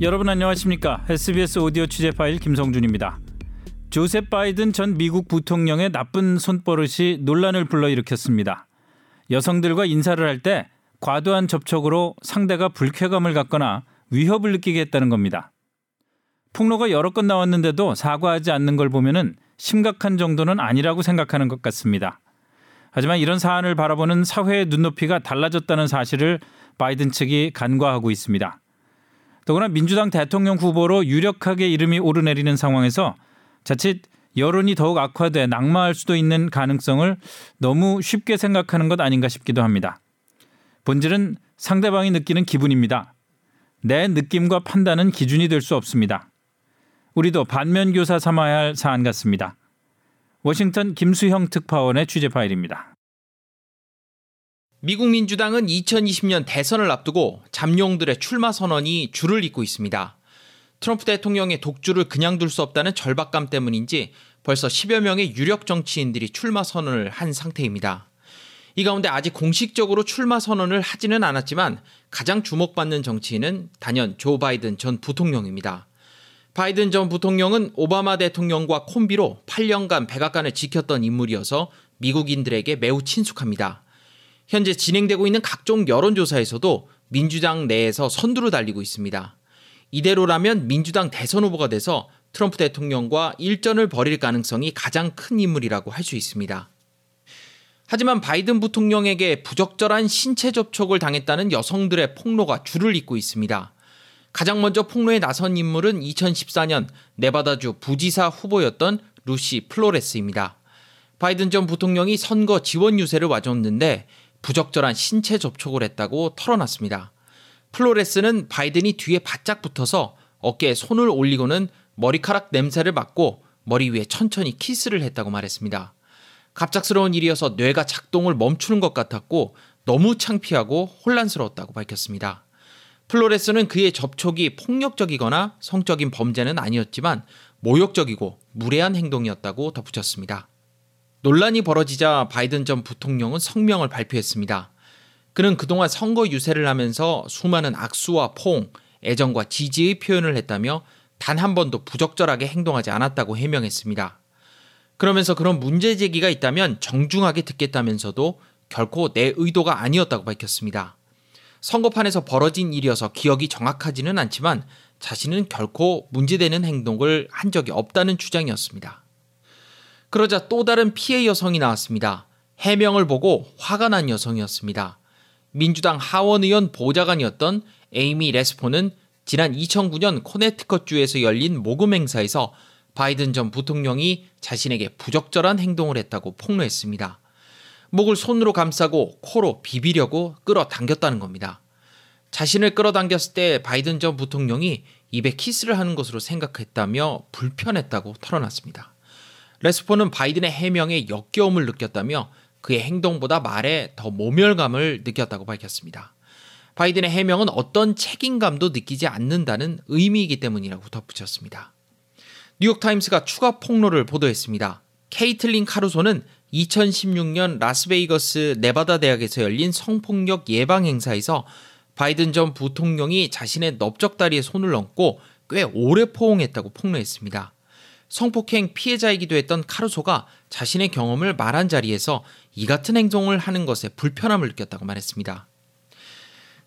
여러분 안녕하십니까? SBS 오디오 취재 파일 김성준입니다. 조셉 바이든 전 미국 부통령의 나쁜 손버릇이 논란을 불러일으켰습니다. 여성들과 인사를 할 때 과도한 접촉으로 상대가 불쾌감을 갖거나 위협을 느끼게 했다는 겁니다. 폭로가 여러 건 나왔는데도 사과하지 않는 걸 보면은 심각한 정도는 아니라고 생각하는 것 같습니다. 하지만 이런 사안을 바라보는 사회의 눈높이가 달라졌다는 사실을 바이든 측이 간과하고 있습니다. 더구나 민주당 대통령 후보로 유력하게 이름이 오르내리는 상황에서 자칫 여론이 더욱 악화돼 낙마할 수도 있는 가능성을 너무 쉽게 생각하는 것 아닌가 싶기도 합니다. 본질은 상대방이 느끼는 기분입니다. 내 느낌과 판단은 기준이 될 수 없습니다. 우리도 반면교사 삼아야 할 사안 같습니다. 워싱턴 김수형 특파원의 취재 파일입니다. 미국 민주당은 2020년 대선을 앞두고 잠룡들의 출마 선언이 줄을 잇고 있습니다. 트럼프 대통령의 독주를 그냥 둘 수 없다는 절박감 때문인지 벌써 10여 명의 유력 정치인들이 출마 선언을 한 상태입니다. 이 가운데 아직 공식적으로 출마 선언을 하지는 않았지만 가장 주목받는 정치인은 단연 조 바이든 전 부통령입니다. 바이든 전 부통령은 오바마 대통령과 콤비로 8년간 백악관을 지켰던 인물이어서 미국인들에게 매우 친숙합니다. 현재 진행되고 있는 각종 여론조사에서도 민주당 내에서 선두를 달리고 있습니다. 이대로라면 민주당 대선 후보가 돼서 트럼프 대통령과 일전을 벌일 가능성이 가장 큰 인물이라고 할 수 있습니다. 하지만 바이든 부통령에게 부적절한 신체 접촉을 당했다는 여성들의 폭로가 줄을 잇고 있습니다. 가장 먼저 폭로에 나선 인물은 2014년 네바다주 부지사 후보였던 루시 플로레스입니다. 바이든 전 부통령이 선거 지원 유세를 와줬는데 부적절한 신체 접촉을 했다고 털어놨습니다. 플로레스는 바이든이 뒤에 바짝 붙어서 어깨에 손을 올리고는 머리카락 냄새를 맡고 머리 위에 천천히 키스를 했다고 말했습니다. 갑작스러운 일이어서 뇌가 작동을 멈추는 것 같았고 너무 창피하고 혼란스러웠다고 밝혔습니다. 플로레스는 그의 접촉이 폭력적이거나 성적인 범죄는 아니었지만 모욕적이고 무례한 행동이었다고 덧붙였습니다. 논란이 벌어지자 바이든 전 부통령은 성명을 발표했습니다. 그는 그동안 선거 유세를 하면서 수많은 악수와 포옹, 애정과 지지의 표현을 했다며 단 한 번도 부적절하게 행동하지 않았다고 해명했습니다. 그러면서 그런 문제 제기가 있다면 정중하게 듣겠다면서도 결코 내 의도가 아니었다고 밝혔습니다. 선거판에서 벌어진 일이어서 기억이 정확하지는 않지만 자신은 결코 문제되는 행동을 한 적이 없다는 주장이었습니다. 그러자 또 다른 피해 여성이 나왔습니다. 해명을 보고 화가 난 여성이었습니다. 민주당 하원 의원 보좌관이었던 에이미 레스포는 지난 2009년 코네티컷주에서 열린 모금 행사에서 바이든 전 부통령이 자신에게 부적절한 행동을 했다고 폭로했습니다. 목을 손으로 감싸고 코로 비비려고 끌어당겼다는 겁니다. 자신을 끌어당겼을 때 바이든 전 부통령이 입에 키스를 하는 것으로 생각했다며 불편했다고 털어놨습니다. 레스포는 바이든의 해명에 역겨움을 느꼈다며 그의 행동보다 말에 더 모멸감을 느꼈다고 밝혔습니다. 바이든의 해명은 어떤 책임감도 느끼지 않는다는 의미이기 때문이라고 덧붙였습니다. 뉴욕타임스가 추가 폭로를 보도했습니다. 케이틀린 카루소는 2016년 라스베이거스 네바다 대학에서 열린 성폭력 예방 행사에서 바이든 전 부통령이 자신의 넓적다리에 손을 얹고 꽤 오래 포옹했다고 폭로했습니다. 성폭행 피해자이기도 했던 카루소가 자신의 경험을 말한 자리에서 이 같은 행동을 하는 것에 불편함을 느꼈다고 말했습니다.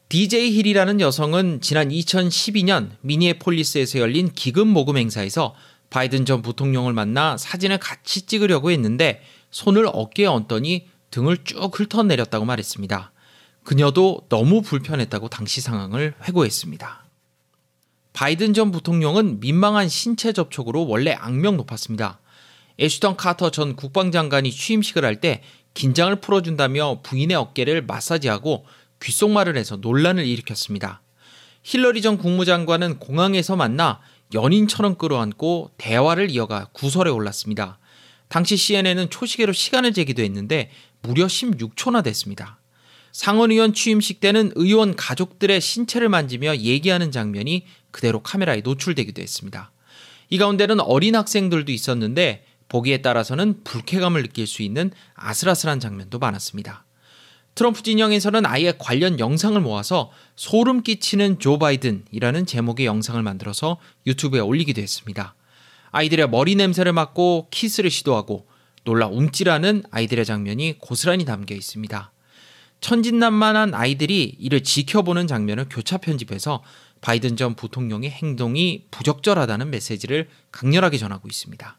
DJ 힐이라는 여성은 지난 2012년 미니애폴리스에서 열린 기금 모금 행사에서 바이든 전 부통령을 만나 사진을 같이 찍으려고 했는데 손을 어깨에 얹더니 등을 쭉 훑어내렸다고 말했습니다. 그녀도 너무 불편했다고 당시 상황을 회고했습니다. 바이든 전 부통령은 민망한 신체 접촉으로 원래 악명 높았습니다. 애슈턴 카터 전 국방장관이 취임식을 할 때 긴장을 풀어준다며 부인의 어깨를 마사지하고 귓속말을 해서 논란을 일으켰습니다. 힐러리 전 국무장관은 공항에서 만나 연인처럼 끌어안고 대화를 이어가 구설에 올랐습니다. 당시 CNN은 초시계로 시간을 재기도 했는데 무려 16초나 됐습니다. 상원의원 취임식 때는 의원 가족들의 신체를 만지며 얘기하는 장면이 그대로 카메라에 노출되기도 했습니다. 이 가운데는 어린 학생들도 있었는데 보기에 따라서는 불쾌감을 느낄 수 있는 아슬아슬한 장면도 많았습니다. 트럼프 진영에서는 아예 관련 영상을 모아서 소름 끼치는 조 바이든이라는 제목의 영상을 만들어서 유튜브에 올리기도 했습니다. 아이들의 머리 냄새를 맡고 키스를 시도하고 놀라 움찔하는 아이들의 장면이 고스란히 담겨 있습니다. 천진난만한 아이들이 이를 지켜보는 장면을 교차 편집해서 바이든 전 부통령의 행동이 부적절하다는 메시지를 강렬하게 전하고 있습니다.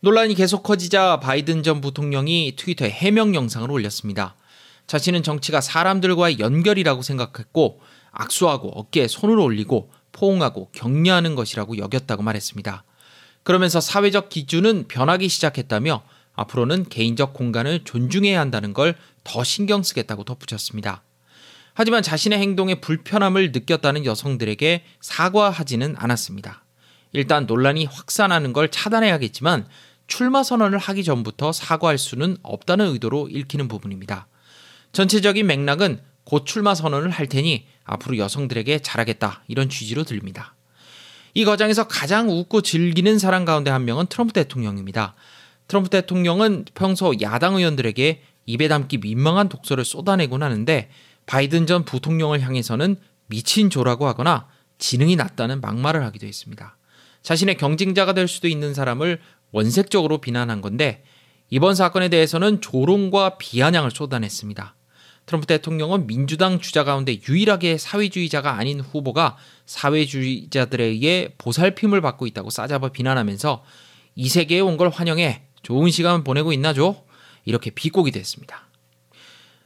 논란이 계속 커지자 바이든 전 부통령이 트위터에 해명 영상을 올렸습니다. 자신은 정치가 사람들과의 연결이라고 생각했고 악수하고 어깨에 손을 올리고 포옹하고 격려하는 것이라고 여겼다고 말했습니다. 그러면서 사회적 기준은 변하기 시작했다며 앞으로는 개인적 공간을 존중해야 한다는 걸 더 신경 쓰겠다고 덧붙였습니다. 하지만 자신의 행동에 불편함을 느꼈다는 여성들에게 사과하지는 않았습니다. 일단 논란이 확산하는 걸 차단해야겠지만 출마 선언을 하기 전부터 사과할 수는 없다는 의도로 읽히는 부분입니다. 전체적인 맥락은 곧 출마 선언을 할 테니 앞으로 여성들에게 잘하겠다 이런 취지로 들립니다. 이 과정에서 가장 웃고 즐기는 사람 가운데 한 명은 트럼프 대통령입니다. 트럼프 대통령은 평소 야당 의원들에게 입에 담기 민망한 독서를 쏟아내곤 하는데 바이든 전 부통령을 향해서는 미친 조라고 하거나 지능이 낮다는 막말을 하기도 했습니다. 자신의 경쟁자가 될 수도 있는 사람을 원색적으로 비난한 건데 이번 사건에 대해서는 조롱과 비아냥을 쏟아냈습니다. 트럼프 대통령은 민주당 주자 가운데 유일하게 사회주의자가 아닌 후보가 사회주의자들에 의해 보살핌을 받고 있다고 싸잡아 비난하면서 이 세계에 온 걸 환영해 좋은 시간 보내고 있나죠? 이렇게 비꼬기도 했습니다.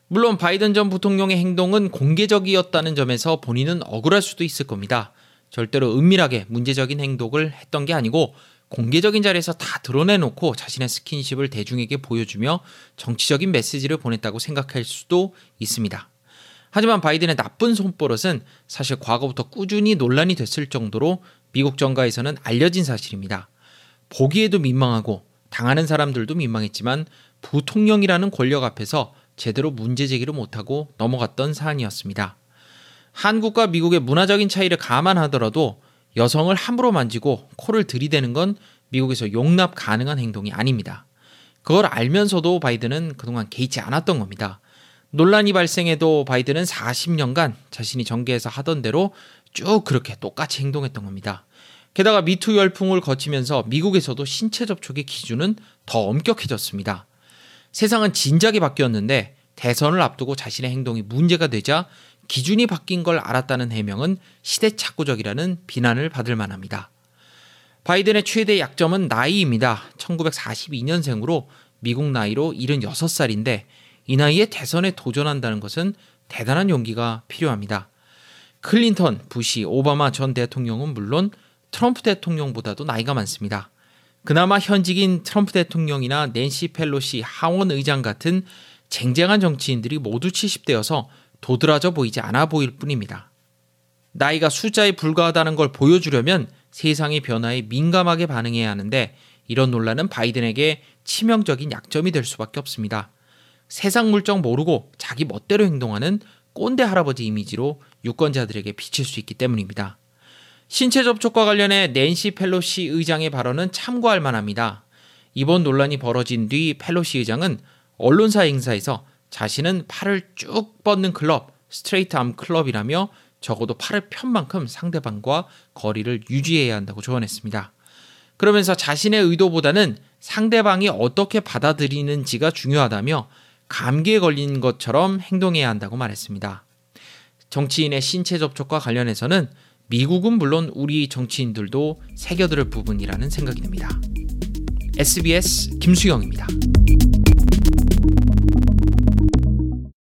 물론 바이든 전 부통령의 행동은 공개적이었다는 점에서 본인은 억울할 수도 있을 겁니다. 절대로 은밀하게 문제적인 행동을 했던 게 아니고 공개적인 자리에서 다 드러내놓고 자신의 스킨십을 대중에게 보여주며 정치적인 메시지를 보냈다고 생각할 수도 있습니다. 하지만 바이든의 나쁜 손버릇은 사실 과거부터 꾸준히 논란이 됐을 정도로 미국 정가에서는 알려진 사실입니다. 보기에도 민망하고 당하는 사람들도 민망했지만 부통령이라는 권력 앞에서 제대로 문제 제기를 못하고 넘어갔던 사안이었습니다. 한국과 미국의 문화적인 차이를 감안하더라도 여성을 함부로 만지고 코를 들이대는 건 미국에서 용납 가능한 행동이 아닙니다. 그걸 알면서도 바이든은 그동안 개의치 않았던 겁니다. 논란이 발생해도 바이든은 40년간 자신이 전개해서 하던 대로 쭉 그렇게 똑같이 행동했던 겁니다. 게다가 미투 열풍을 거치면서 미국에서도 신체 접촉의 기준은 더 엄격해졌습니다. 세상은 진작에 바뀌었는데 대선을 앞두고 자신의 행동이 문제가 되자 기준이 바뀐 걸 알았다는 해명은 시대착오적이라는 비난을 받을 만합니다. 바이든의 최대 약점은 나이입니다. 1942년생으로 미국 나이로 76살인데 이 나이에 대선에 도전한다는 것은 대단한 용기가 필요합니다. 클린턴, 부시, 오바마 전 대통령은 물론 트럼프 대통령보다도 나이가 많습니다. 그나마 현직인 트럼프 대통령이나 낸시 펠로시 하원 의장 같은 쟁쟁한 정치인들이 모두 70대여서 도드라져 보이지 않아 보일 뿐입니다. 나이가 숫자에 불과하다는 걸 보여주려면 세상의 변화에 민감하게 반응해야 하는데 이런 논란은 바이든에게 치명적인 약점이 될 수밖에 없습니다. 세상 물정 모르고 자기 멋대로 행동하는 꼰대 할아버지 이미지로 유권자들에게 비칠 수 있기 때문입니다. 신체 접촉과 관련해 낸시 펠로시 의장의 발언은 참고할 만합니다. 이번 논란이 벌어진 뒤 펠로시 의장은 언론사 행사에서 자신은 팔을 쭉 뻗는 클럽, straight arm club이라며 적어도 팔을 편 만큼 상대방과 거리를 유지해야 한다고 조언했습니다. 그러면서 자신의 의도보다는 상대방이 어떻게 받아들이는지가 중요하다며 감기에 걸린 것처럼 행동해야 한다고 말했습니다. 정치인의 신체 접촉과 관련해서는 미국은 물론 우리 정치인들도 새겨들을 부분이라는 생각이 듭니다. SBS 김수영입니다.